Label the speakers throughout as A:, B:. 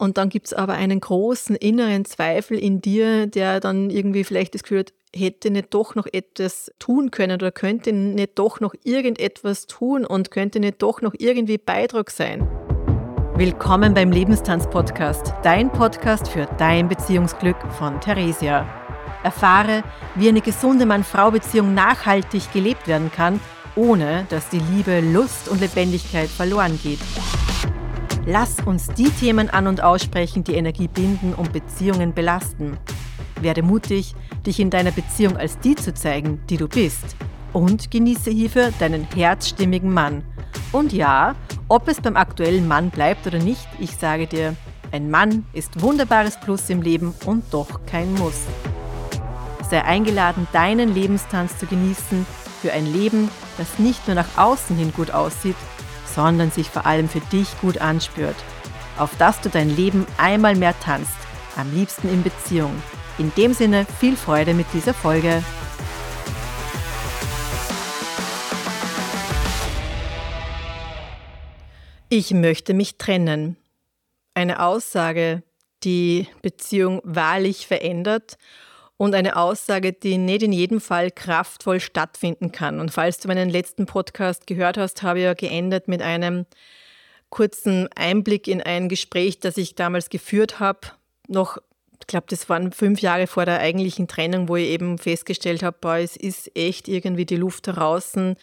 A: Und dann gibt es aber einen großen inneren Zweifel in dir, der dann irgendwie vielleicht das Gefühl hat, hätte nicht doch noch etwas tun können oder könnte nicht doch noch irgendetwas tun und könnte nicht doch noch irgendwie Beitrag sein.
B: Willkommen beim Lebenstanz-Podcast, dein Podcast für dein Beziehungsglück von Theresia. Erfahre, wie eine gesunde Mann-Frau-Beziehung nachhaltig gelebt werden kann, ohne dass die Liebe, Lust und Lebendigkeit verloren geht. Lass uns die Themen an und aussprechen, die Energie binden und Beziehungen belasten. Werde mutig, dich in deiner Beziehung als die zu zeigen, die du bist. Und genieße hierfür deinen herzstimmigen Mann. Und ja, ob es beim aktuellen Mann bleibt oder nicht, ich sage dir, ein Mann ist wunderbares Plus im Leben und doch kein Muss. Sei eingeladen, deinen Lebenstanz zu genießen für ein Leben, das nicht nur nach außen hin gut aussieht, sondern sich vor allem für dich gut anspürt. Auf dass du dein Leben einmal mehr tanzt, am liebsten in Beziehung. In dem Sinne viel Freude mit dieser Folge.
A: Ich möchte mich trennen. Eine Aussage, die Beziehung wahrlich verändert und eine Aussage, die nicht in jedem Fall kraftvoll stattfinden kann. Und falls du meinen letzten Podcast gehört hast, habe ich ja geendet mit einem kurzen Einblick in ein Gespräch, das ich damals geführt habe, noch ich glaube, das waren fünf Jahre vor der eigentlichen Trennung, wo ich eben festgestellt habe, boah, es ist echt irgendwie die Luft draußen.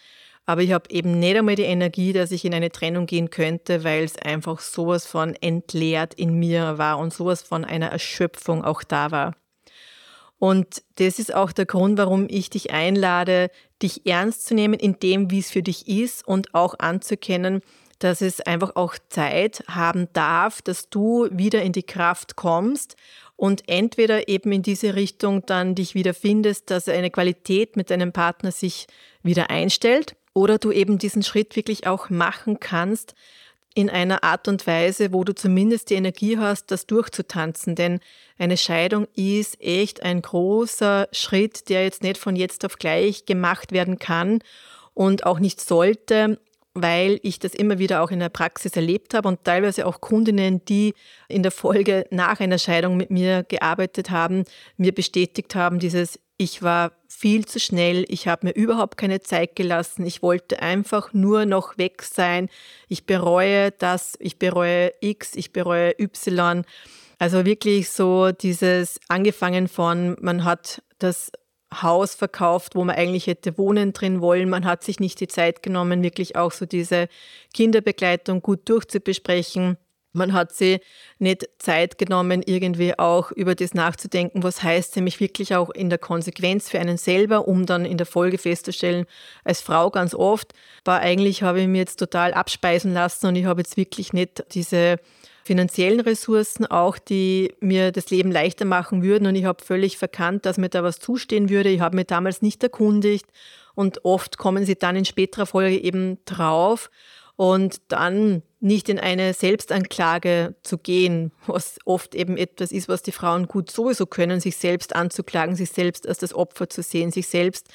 A: Aber ich habe eben nicht einmal die Energie, dass ich in eine Trennung gehen könnte, weil es einfach sowas von entleert in mir war und sowas von einer Erschöpfung auch da war. Und das ist auch der Grund, warum ich dich einlade, dich ernst zu nehmen in dem, wie es für dich ist und auch anzuerkennen, dass es einfach auch Zeit haben darf, dass du wieder in die Kraft kommst und entweder eben in diese Richtung dann dich wieder findest, dass eine Qualität mit deinem Partner sich wieder einstellt oder du eben diesen Schritt wirklich auch machen kannst, in einer Art und Weise, wo du zumindest die Energie hast, das durchzutanzen. Denn eine Scheidung ist echt ein großer Schritt, der jetzt nicht von jetzt auf gleich gemacht werden kann und auch nicht sollte, weil ich das immer wieder auch in der Praxis erlebt habe und teilweise auch Kundinnen, die in der Folge nach einer Scheidung mit mir gearbeitet haben, mir bestätigt haben, dieses ich war viel zu schnell, ich habe mir überhaupt keine Zeit gelassen, ich wollte einfach nur noch weg sein, ich bereue das, ich bereue X, ich bereue Y. Also wirklich so dieses angefangen von, man hat das Haus verkauft, wo man eigentlich hätte wohnen drin wollen. Man hat sich nicht die Zeit genommen, wirklich auch so diese Kinderbegleitung gut durchzubesprechen. Man hat sie nicht Zeit genommen, irgendwie auch über das nachzudenken, was heißt nämlich wirklich auch in der Konsequenz für einen selber, um dann in der Folge festzustellen, als Frau ganz oft, war eigentlich habe ich mir jetzt total abspeisen lassen und ich habe jetzt wirklich nicht diese finanziellen Ressourcen auch, die mir das Leben leichter machen würden. Und ich habe völlig verkannt, dass mir da was zustehen würde. Ich habe mich damals nicht erkundigt. Und oft kommen sie dann in späterer Folge eben drauf und dann nicht in eine Selbstanklage zu gehen, was oft eben etwas ist, was die Frauen gut sowieso können, sich selbst anzuklagen, sich selbst als das Opfer zu sehen, sich selbst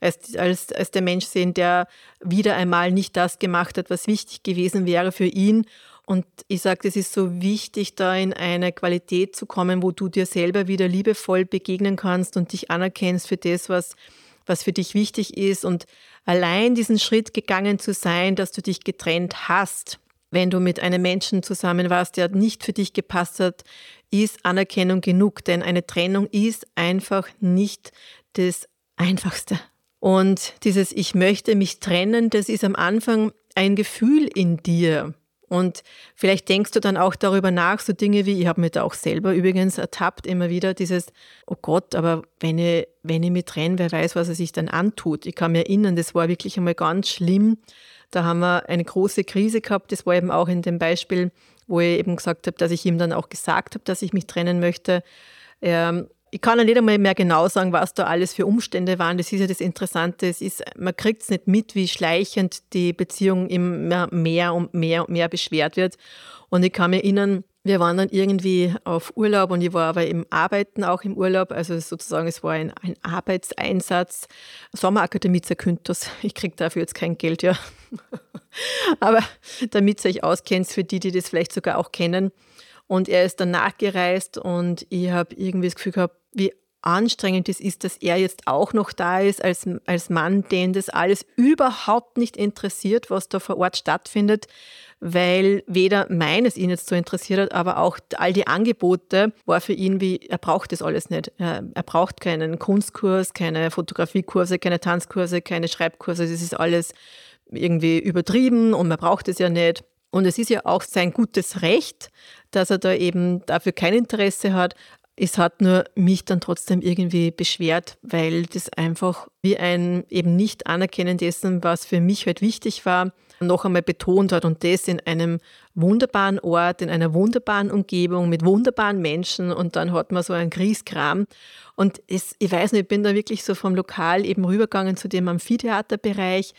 A: als, als, als der Mensch sehen, der wieder einmal nicht das gemacht hat, was wichtig gewesen wäre für ihn. Und ich sage, es ist so wichtig, da in eine Qualität zu kommen, wo du dir selber wieder liebevoll begegnen kannst und dich anerkennst für das, was was für dich wichtig ist und allein diesen Schritt gegangen zu sein, dass du dich getrennt hast, wenn du mit einem Menschen zusammen warst, der nicht für dich gepasst hat, ist Anerkennung genug, denn eine Trennung ist einfach nicht das Einfachste. Und dieses Ich möchte mich trennen, das ist am Anfang ein Gefühl in dir. Und vielleicht denkst du dann auch darüber nach, so Dinge wie, ich habe mich da auch selber übrigens ertappt, immer wieder dieses, oh Gott, aber wenn ich, wenn ich mich trenne, wer weiß, was er sich dann antut. Ich kann mich erinnern, das war wirklich einmal ganz schlimm. Da haben wir eine große Krise gehabt. Das war eben auch in dem Beispiel, wo ich eben gesagt habe, dass ich ihm dann auch gesagt habe, dass ich mich trennen möchte. Ähm, ich kann ja nicht einmal mehr genau sagen, was da alles für Umstände waren. Das ist ja das Interessante. Es ist, man kriegt es nicht mit, wie schleichend die Beziehung immer mehr und mehr und mehr beschwert wird. Und ich kann mich erinnern, wir waren dann irgendwie auf Urlaub und ich war aber im Arbeiten auch im Urlaub. Also sozusagen, es war ein, ein Arbeitseinsatz. Sommerakademie Zakynthos. Ich kriege dafür jetzt kein Geld, ja. aber damit ihr euch auskennt, für die, die das vielleicht sogar auch kennen. Und er ist dann nachgereist und ich habe irgendwie das Gefühl gehabt, wie anstrengend es ist, dass er jetzt auch noch da ist als, als Mann, den das alles überhaupt nicht interessiert, was da vor Ort stattfindet, weil weder meines ihn jetzt so interessiert hat, aber auch all die Angebote war für ihn wie, er braucht das alles nicht. Er, er braucht keinen Kunstkurs, keine Fotografiekurse, keine Tanzkurse, keine Schreibkurse, das ist alles irgendwie übertrieben und man braucht es ja nicht. Und es ist ja auch sein gutes Recht, dass er da eben dafür kein Interesse hat. Es hat nur mich dann trotzdem irgendwie beschwert, weil das einfach wie ein eben nicht anerkennen dessen, was für mich halt wichtig war, noch einmal betont hat und das in einem wunderbaren Ort, in einer wunderbaren Umgebung mit wunderbaren Menschen und dann hat man so einen Grieskram und es, ich weiß nicht, ich bin da wirklich so vom Lokal eben rübergegangen zu dem Amphitheaterbereich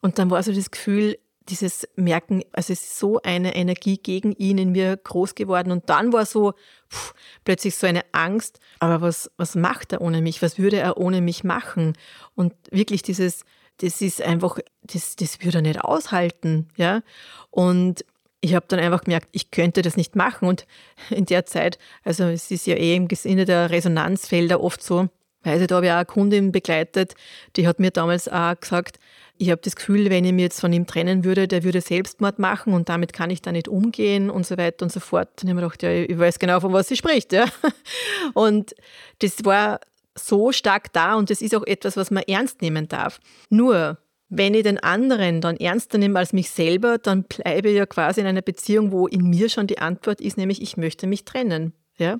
A: und dann war so das Gefühl, dieses Merken, also es ist so eine Energie gegen ihn in mir groß geworden. Und dann war so pff, plötzlich so eine Angst, aber was, was macht er ohne mich? Was würde er ohne mich machen? Und wirklich dieses, das ist einfach, das, das würde er nicht aushalten. Ja? Und ich habe dann einfach gemerkt, ich könnte das nicht machen. Und in der Zeit, also es ist ja eh im Sinne der Resonanzfelder oft so, also da habe ich auch eine Kundin begleitet, die hat mir damals auch gesagt, ich habe das Gefühl, wenn ich mich jetzt von ihm trennen würde, der würde Selbstmord machen und damit kann ich da nicht umgehen und so weiter und so fort. Und ich habe mir gedacht, ja, ich weiß genau, von was sie spricht. Ja. Und das war so stark da und das ist auch etwas, was man ernst nehmen darf. Nur, wenn ich den anderen dann ernster nehme als mich selber, dann bleibe ich ja quasi in einer Beziehung, wo in mir schon die Antwort ist, nämlich ich möchte mich trennen. Ja?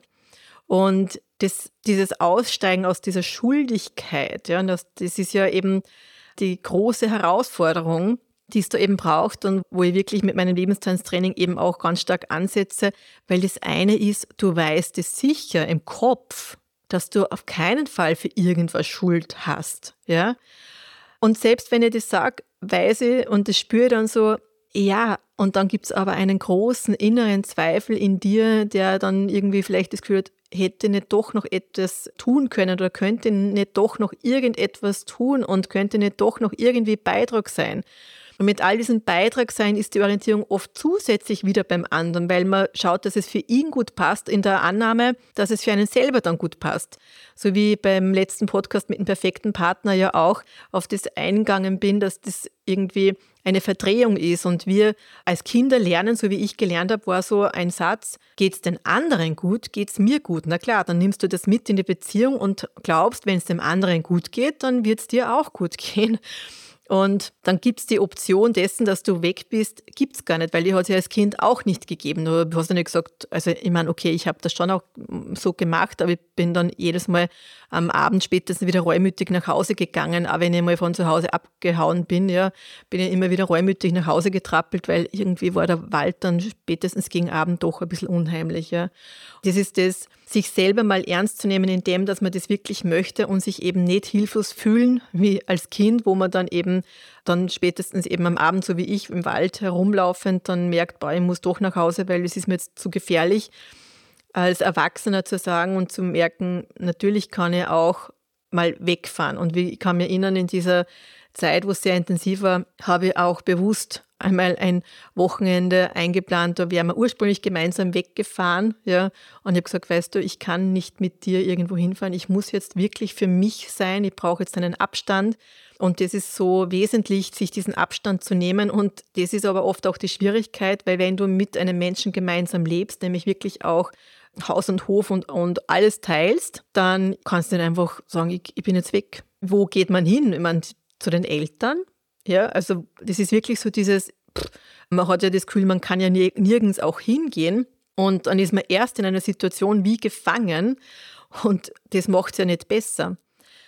A: Und das, dieses Aussteigen aus dieser Schuldigkeit, ja, das, das ist ja eben die große Herausforderung, die es da eben braucht und wo ich wirklich mit meinem Lebenstanztraining eben auch ganz stark ansetze, weil das eine ist, du weißt es sicher im Kopf, dass du auf keinen Fall für irgendwas Schuld hast, ja. Und selbst wenn ich das sage, weiß ich und das spüre dann so, ja, und dann gibt es aber einen großen inneren Zweifel in dir, der dann irgendwie vielleicht das Gefühl hat, hätte nicht doch noch etwas tun können oder könnte nicht doch noch irgendetwas tun und könnte nicht doch noch irgendwie Beitrag sein. Und mit all diesem Beitrag sein ist die Orientierung oft zusätzlich wieder beim anderen, weil man schaut, dass es für ihn gut passt, in der Annahme, dass es für einen selber dann gut passt. So wie beim letzten Podcast mit dem perfekten Partner ja auch auf das eingegangen bin, dass das irgendwie eine Verdrehung ist. Und wir als Kinder lernen, so wie ich gelernt habe, war so ein Satz, geht es den anderen gut, geht es mir gut. Na klar, dann nimmst du das mit in die Beziehung und glaubst, wenn es dem anderen gut geht, dann wird es dir auch gut gehen. Und dann gibt es die Option dessen, dass du weg bist, gibt es gar nicht, weil die hat es ja als Kind auch nicht gegeben. Du hast ja nicht gesagt, also ich meine, okay, ich habe das schon auch so gemacht, aber ich bin dann jedes Mal am Abend spätestens wieder reumütig nach Hause gegangen. Auch wenn ich mal von zu Hause abgehauen bin, ja, bin ich immer wieder reumütig nach Hause getrappelt, weil irgendwie war der Wald dann spätestens gegen Abend doch ein bisschen unheimlich. Ja. Das ist das, sich selber mal ernst zu nehmen, indem dass man das wirklich möchte und sich eben nicht hilflos fühlen, wie als Kind, wo man dann eben dann spätestens eben am Abend, so wie ich, im Wald herumlaufend, dann merkt, boah, ich muss doch nach Hause, weil es ist mir jetzt zu gefährlich als Erwachsener zu sagen und zu merken, natürlich kann ich auch mal wegfahren. Und ich kann mir erinnern, in dieser Zeit, wo es sehr intensiv war, habe ich auch bewusst einmal ein Wochenende eingeplant, da wären wir ursprünglich gemeinsam weggefahren, ja, und ich habe gesagt, weißt du, ich kann nicht mit dir irgendwo hinfahren, ich muss jetzt wirklich für mich sein, ich brauche jetzt einen Abstand. Und das ist so wesentlich, sich diesen Abstand zu nehmen. Und das ist aber oft auch die Schwierigkeit, weil wenn du mit einem Menschen gemeinsam lebst, nämlich wirklich auch Haus und Hof und, und alles teilst, dann kannst du dann einfach sagen, ich, ich bin jetzt weg. Wo geht man hin? Ich meine, zu den Eltern? Ja, also das ist wirklich so dieses, pff, man hat ja das Gefühl, man kann ja nirgends auch hingehen und dann ist man erst in einer Situation wie gefangen und das macht es ja nicht besser.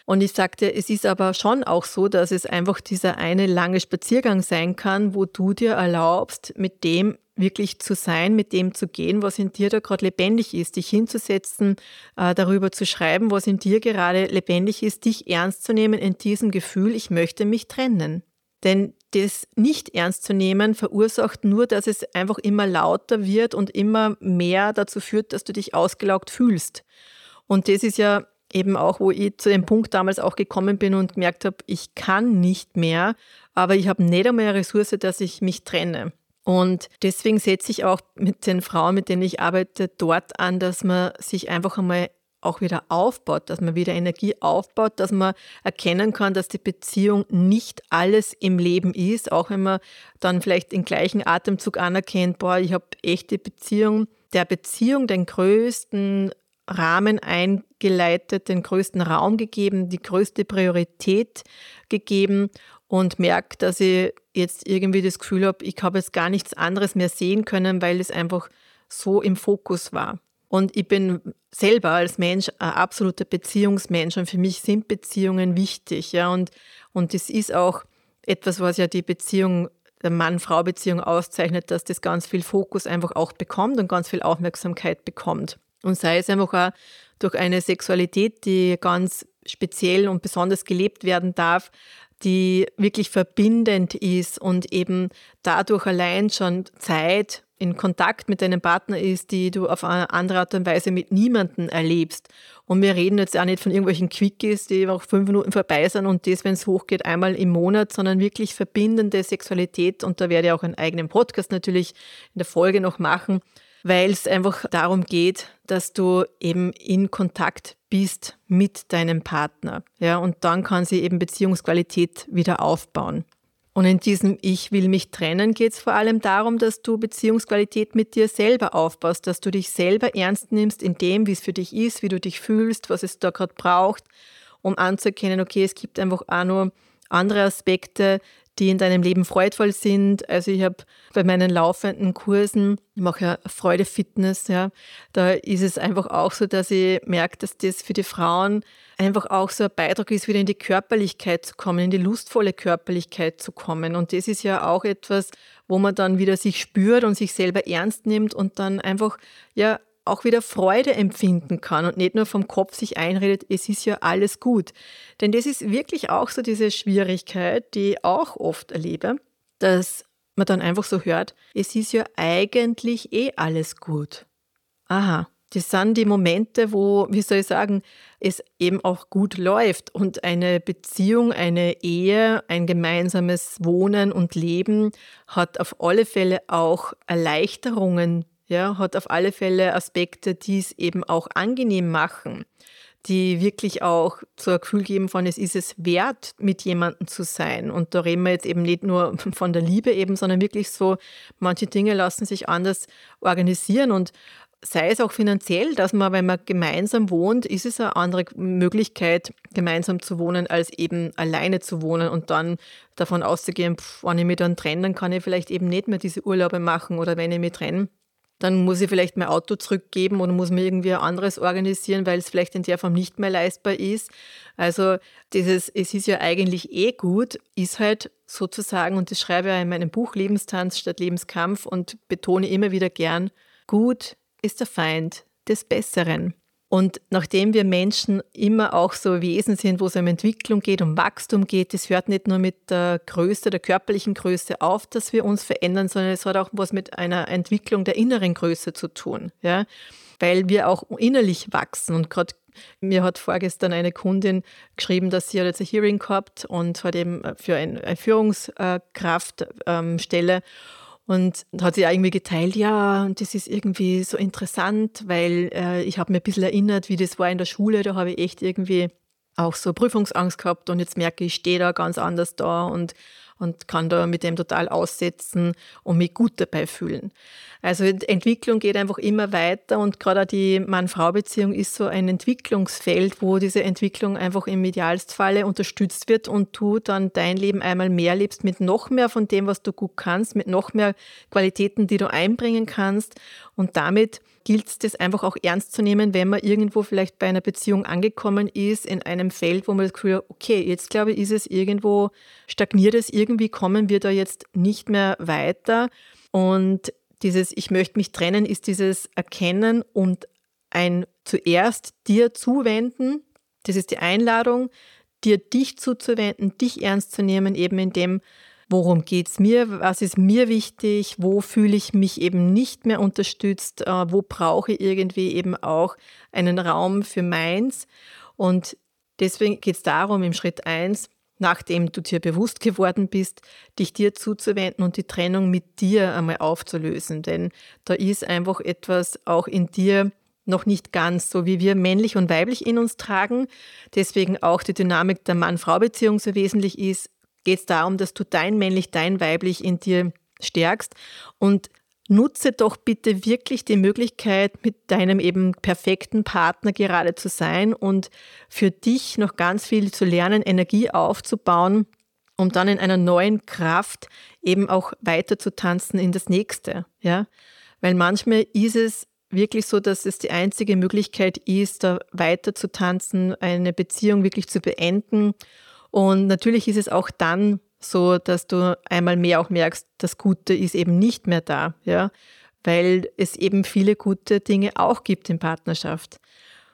A: Und ich sagte, es ist aber schon auch so, dass es einfach dieser eine lange Spaziergang sein kann, wo du dir erlaubst, mit dem wirklich zu sein, mit dem zu gehen, was in dir da gerade lebendig ist, dich hinzusetzen, äh, darüber zu schreiben, was in dir gerade lebendig ist, dich ernst zu nehmen in diesem Gefühl, ich möchte mich trennen. Denn das nicht ernst zu nehmen verursacht nur, dass es einfach immer lauter wird und immer mehr dazu führt, dass du dich ausgelaugt fühlst. Und das ist ja eben auch, wo ich zu dem Punkt damals auch gekommen bin und gemerkt habe, ich kann nicht mehr, aber ich habe nicht einmal eine Ressource, dass ich mich trenne. Und deswegen setze ich auch mit den Frauen, mit denen ich arbeite, dort an, dass man sich einfach einmal auch wieder aufbaut, dass man wieder Energie aufbaut, dass man erkennen kann, dass die Beziehung nicht alles im Leben ist, auch wenn man dann vielleicht im gleichen Atemzug anerkennt, boah, ich habe echte Beziehung, der Beziehung den größten Rahmen eingeleitet, den größten Raum gegeben, die größte Priorität gegeben und merke, dass ich jetzt irgendwie das Gefühl habe, ich habe jetzt gar nichts anderes mehr sehen können, weil es einfach so im Fokus war. Und ich bin selber als Mensch ein absoluter Beziehungsmensch und für mich sind Beziehungen wichtig. Ja, und, und das ist auch etwas, was ja die Beziehung, der Mann-Frau-Beziehung auszeichnet, dass das ganz viel Fokus einfach auch bekommt und ganz viel Aufmerksamkeit bekommt. Und sei es einfach auch durch eine Sexualität, die ganz speziell und besonders gelebt werden darf, die wirklich verbindend ist und eben dadurch allein schon Zeit in Kontakt mit deinem Partner ist, die du auf eine andere Art und Weise mit niemandem erlebst. Und wir reden jetzt auch nicht von irgendwelchen Quickies, die auch fünf Minuten vorbei sind und das, wenn es hochgeht, einmal im Monat, sondern wirklich verbindende Sexualität. Und da werde ich auch einen eigenen Podcast natürlich in der Folge noch machen, weil es einfach darum geht, dass du eben in Kontakt bist mit deinem Partner. Ja, und dann kann sie eben Beziehungsqualität wieder aufbauen. Und in diesem Ich will mich trennen geht es vor allem darum, dass du Beziehungsqualität mit dir selber aufbaust, dass du dich selber ernst nimmst in dem, wie es für dich ist, wie du dich fühlst, was es da gerade braucht, um anzuerkennen, okay, es gibt einfach auch nur andere Aspekte, die in deinem Leben freudvoll sind. Also ich habe bei meinen laufenden Kursen, ich mache ja Freude Fitness, ja, da ist es einfach auch so, dass ich merke, dass das für die Frauen einfach auch so ein Beitrag ist, wieder in die Körperlichkeit zu kommen, in die lustvolle Körperlichkeit zu kommen. Und das ist ja auch etwas, wo man dann wieder sich spürt und sich selber ernst nimmt und dann einfach ja auch wieder Freude empfinden kann und nicht nur vom Kopf sich einredet, es ist ja alles gut. Denn das ist wirklich auch so diese Schwierigkeit, die ich auch oft erlebe, dass man dann einfach so hört, es ist ja eigentlich eh alles gut. Aha, das sind die Momente, wo, wie soll ich sagen, es eben auch gut läuft und eine Beziehung, eine Ehe, ein gemeinsames Wohnen und Leben hat auf alle Fälle auch Erleichterungen ja, hat auf alle Fälle Aspekte, die es eben auch angenehm machen, die wirklich auch so ein Gefühl geben von, es ist es wert, mit jemandem zu sein. Und da reden wir jetzt eben nicht nur von der Liebe eben, sondern wirklich so, manche Dinge lassen sich anders organisieren und sei es auch finanziell, dass man, wenn man gemeinsam wohnt, ist es eine andere Möglichkeit, gemeinsam zu wohnen, als eben alleine zu wohnen und dann davon auszugehen, pff, wenn ich mich dann trenne, dann kann ich vielleicht eben nicht mehr diese Urlaube machen oder wenn ich mich trenne, dann muss ich vielleicht mein Auto zurückgeben oder muss mir irgendwie ein anderes organisieren, weil es vielleicht in der Form nicht mehr leistbar ist. Also dieses, es ist ja eigentlich eh gut, ist halt sozusagen, und das schreibe ich ja in meinem Buch Lebenstanz statt Lebenskampf und betone immer wieder gern, gut ist der Feind des Besseren. Und nachdem wir Menschen immer auch so Wesen sind, wo es um Entwicklung geht, um Wachstum geht, das hört nicht nur mit der Größe, der körperlichen Größe auf, dass wir uns verändern, sondern es hat auch was mit einer Entwicklung der inneren Größe zu tun. Ja? Weil wir auch innerlich wachsen. Und gerade mir hat vorgestern eine Kundin geschrieben, dass sie hat jetzt ein Hearing gehabt und hat eben für eine Führungskraftstelle. Ähm, und hat sie irgendwie geteilt, ja, und das ist irgendwie so interessant, weil äh, ich habe mir ein bisschen erinnert, wie das war in der Schule. Da habe ich echt irgendwie auch so Prüfungsangst gehabt und jetzt merke ich, ich stehe da ganz anders da und und kann da mit dem total aussetzen und mich gut dabei fühlen. Also Entwicklung geht einfach immer weiter und gerade die Mann-Frau-Beziehung ist so ein Entwicklungsfeld, wo diese Entwicklung einfach im Idealstfalle unterstützt wird und du dann dein Leben einmal mehr lebst mit noch mehr von dem, was du gut kannst, mit noch mehr Qualitäten, die du einbringen kannst und damit gilt es, das einfach auch ernst zu nehmen, wenn man irgendwo vielleicht bei einer Beziehung angekommen ist, in einem Feld, wo man das Gefühl hat, okay, jetzt glaube ich, ist es irgendwo, stagniert es, irgendwie kommen wir da jetzt nicht mehr weiter. Und dieses Ich möchte mich trennen ist dieses Erkennen und ein zuerst dir zuwenden. Das ist die Einladung, dir dich zuzuwenden, dich ernst zu nehmen, eben in dem, worum geht es mir, was ist mir wichtig, wo fühle ich mich eben nicht mehr unterstützt, äh, wo brauche ich irgendwie eben auch einen Raum für meins. Und deswegen geht es darum, im Schritt 1 nachdem du dir bewusst geworden bist, dich dir zuzuwenden und die Trennung mit dir einmal aufzulösen. Denn da ist einfach etwas auch in dir noch nicht ganz so, wie wir männlich und weiblich in uns tragen. Deswegen auch die Dynamik der Mann-Frau-Beziehung so wesentlich ist, geht es darum, dass du dein männlich, dein weiblich in dir stärkst und nutze doch bitte wirklich die Möglichkeit, mit deinem eben perfekten Partner gerade zu sein und für dich noch ganz viel zu lernen, Energie aufzubauen, um dann in einer neuen Kraft eben auch weiter zu tanzen in das nächste, ja? Weil manchmal ist es wirklich so, dass es die einzige Möglichkeit ist, da weiter zu tanzen, eine Beziehung wirklich zu beenden. Und natürlich ist es auch dann so dass du einmal mehr auch merkst, das Gute ist eben nicht mehr da, ja, weil es eben viele gute Dinge auch gibt in Partnerschaft.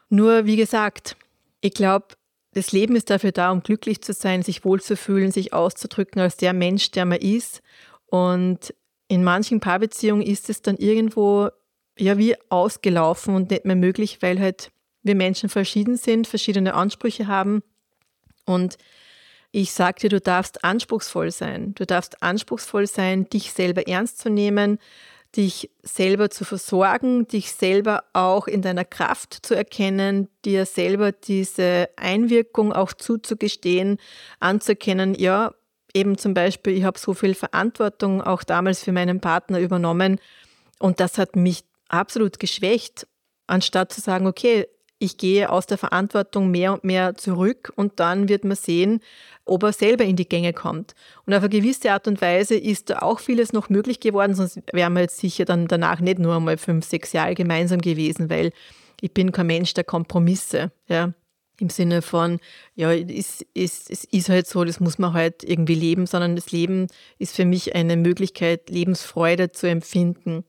A: Nur wie gesagt, ich glaube, das Leben ist dafür da, um glücklich zu sein, sich wohlzufühlen, sich auszudrücken als der Mensch, der man ist. Und in manchen Paarbeziehungen ist es dann irgendwo ja wie ausgelaufen und nicht mehr möglich, weil halt wir Menschen verschieden sind, verschiedene Ansprüche haben. Und ich dir, du darfst anspruchsvoll sein. Du darfst anspruchsvoll sein, dich selber ernst zu nehmen, dich selber zu versorgen, dich selber auch in deiner Kraft zu erkennen, dir selber diese Einwirkung auch zuzugestehen, anzuerkennen, ja, eben zum Beispiel, ich habe so viel Verantwortung auch damals für meinen Partner übernommen und das hat mich absolut geschwächt, anstatt zu sagen, okay, ich gehe aus der Verantwortung mehr und mehr zurück und dann wird man sehen, ob er selber in die Gänge kommt. Und auf eine gewisse Art und Weise ist da auch vieles noch möglich geworden, sonst wären wir jetzt sicher dann danach nicht nur einmal fünf, sechs Jahre gemeinsam gewesen, weil ich bin kein Mensch der Kompromisse. Ja. Im Sinne von, ja, es ist, es ist halt so, das muss man halt irgendwie leben, sondern das Leben ist für mich eine Möglichkeit, Lebensfreude zu empfinden.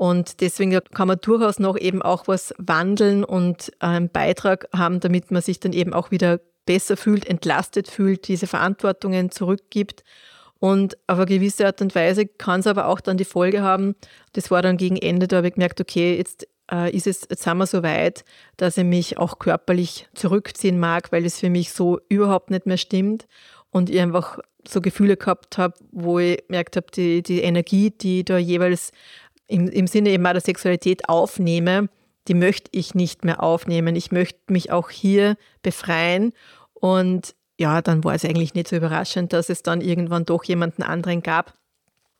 A: Und deswegen kann man durchaus noch eben auch was wandeln und einen Beitrag haben, damit man sich dann eben auch wieder besser fühlt, entlastet fühlt, diese Verantwortungen zurückgibt. Und auf eine gewisse Art und Weise kann es aber auch dann die Folge haben, das war dann gegen Ende, da habe ich gemerkt, okay, jetzt äh, ist es, jetzt sind wir so weit, dass ich mich auch körperlich zurückziehen mag, weil es für mich so überhaupt nicht mehr stimmt und ich einfach so Gefühle gehabt habe, wo ich gemerkt habe, die, die Energie, die da jeweils im, im Sinne eben der Sexualität aufnehme, die möchte ich nicht mehr aufnehmen. Ich möchte mich auch hier befreien. Und ja, dann war es eigentlich nicht so überraschend, dass es dann irgendwann doch jemanden anderen gab.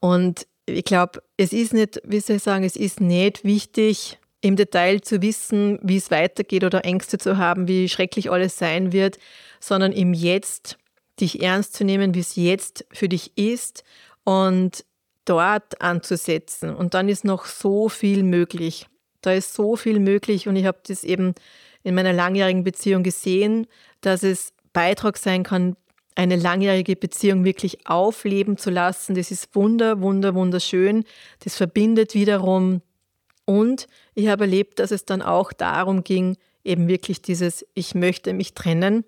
A: Und ich glaube, es ist nicht, wie soll ich sagen, es ist nicht wichtig, im Detail zu wissen, wie es weitergeht oder Ängste zu haben, wie schrecklich alles sein wird, sondern im Jetzt dich ernst zu nehmen, wie es jetzt für dich ist und dort anzusetzen. Und dann ist noch so viel möglich. Da ist so viel möglich und ich habe das eben in meiner langjährigen Beziehung gesehen, dass es Beitrag sein kann, eine langjährige Beziehung wirklich aufleben zu lassen. Das ist wunder, wunder, wunderschön. Das verbindet wiederum. Und ich habe erlebt, dass es dann auch darum ging, eben wirklich dieses Ich möchte mich trennen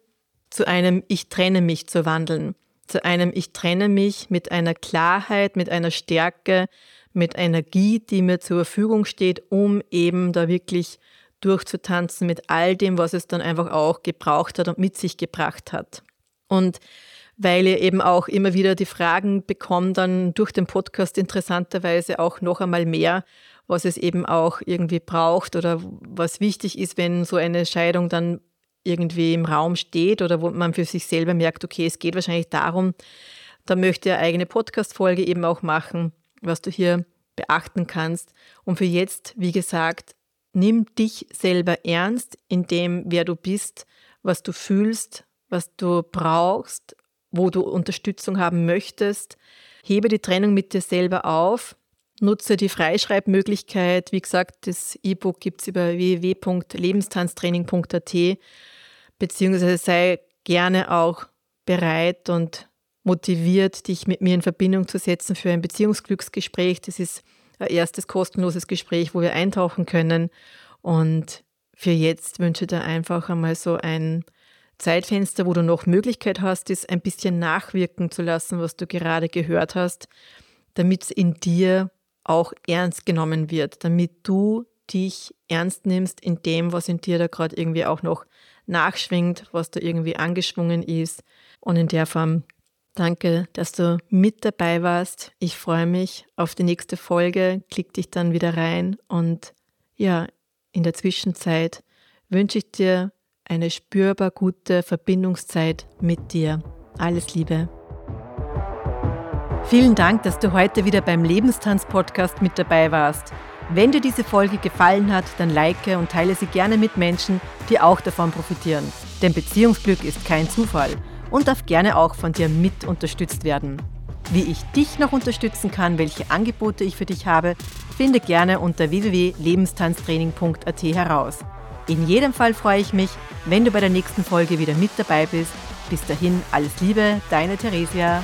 A: zu einem Ich trenne mich zu wandeln zu einem Ich trenne mich mit einer Klarheit, mit einer Stärke, mit Energie, die mir zur Verfügung steht, um eben da wirklich durchzutanzen mit all dem, was es dann einfach auch gebraucht hat und mit sich gebracht hat. Und weil ihr eben auch immer wieder die Fragen bekommt, dann durch den Podcast interessanterweise auch noch einmal mehr, was es eben auch irgendwie braucht oder was wichtig ist, wenn so eine Scheidung dann irgendwie im Raum steht oder wo man für sich selber merkt, okay, es geht wahrscheinlich darum, da möchte er eigene Podcast-Folge eben auch machen, was du hier beachten kannst. Und für jetzt, wie gesagt, nimm dich selber ernst in dem, wer du bist, was du fühlst, was du brauchst, wo du Unterstützung haben möchtest. Hebe die Trennung mit dir selber auf. Nutze die Freischreibmöglichkeit. Wie gesagt, das E-Book gibt es über www.lebenstanztraining.at beziehungsweise sei gerne auch bereit und motiviert, dich mit mir in Verbindung zu setzen für ein Beziehungsglücksgespräch. Das ist ein erstes kostenloses Gespräch, wo wir eintauchen können. Und für jetzt wünsche ich dir einfach einmal so ein Zeitfenster, wo du noch Möglichkeit hast, das ein bisschen nachwirken zu lassen, was du gerade gehört hast, damit es in dir auch ernst genommen wird, damit du dich ernst nimmst in dem, was in dir da gerade irgendwie auch noch nachschwingt, was da irgendwie angeschwungen ist. Und in der Form danke, dass du mit dabei warst. Ich freue mich auf die nächste Folge. Klick dich dann wieder rein. Und ja, in der Zwischenzeit wünsche ich dir eine spürbar gute Verbindungszeit mit dir. Alles Liebe.
B: Vielen Dank, dass du heute wieder beim Lebenstanz-Podcast mit dabei warst. Wenn dir diese Folge gefallen hat, dann like und teile sie gerne mit Menschen, die auch davon profitieren. Denn Beziehungsglück ist kein Zufall und darf gerne auch von dir mit unterstützt werden. Wie ich dich noch unterstützen kann, welche Angebote ich für dich habe, finde gerne unter www.lebenstanztraining.at heraus. In jedem Fall freue ich mich, wenn du bei der nächsten Folge wieder mit dabei bist. Bis dahin alles Liebe, deine Theresia.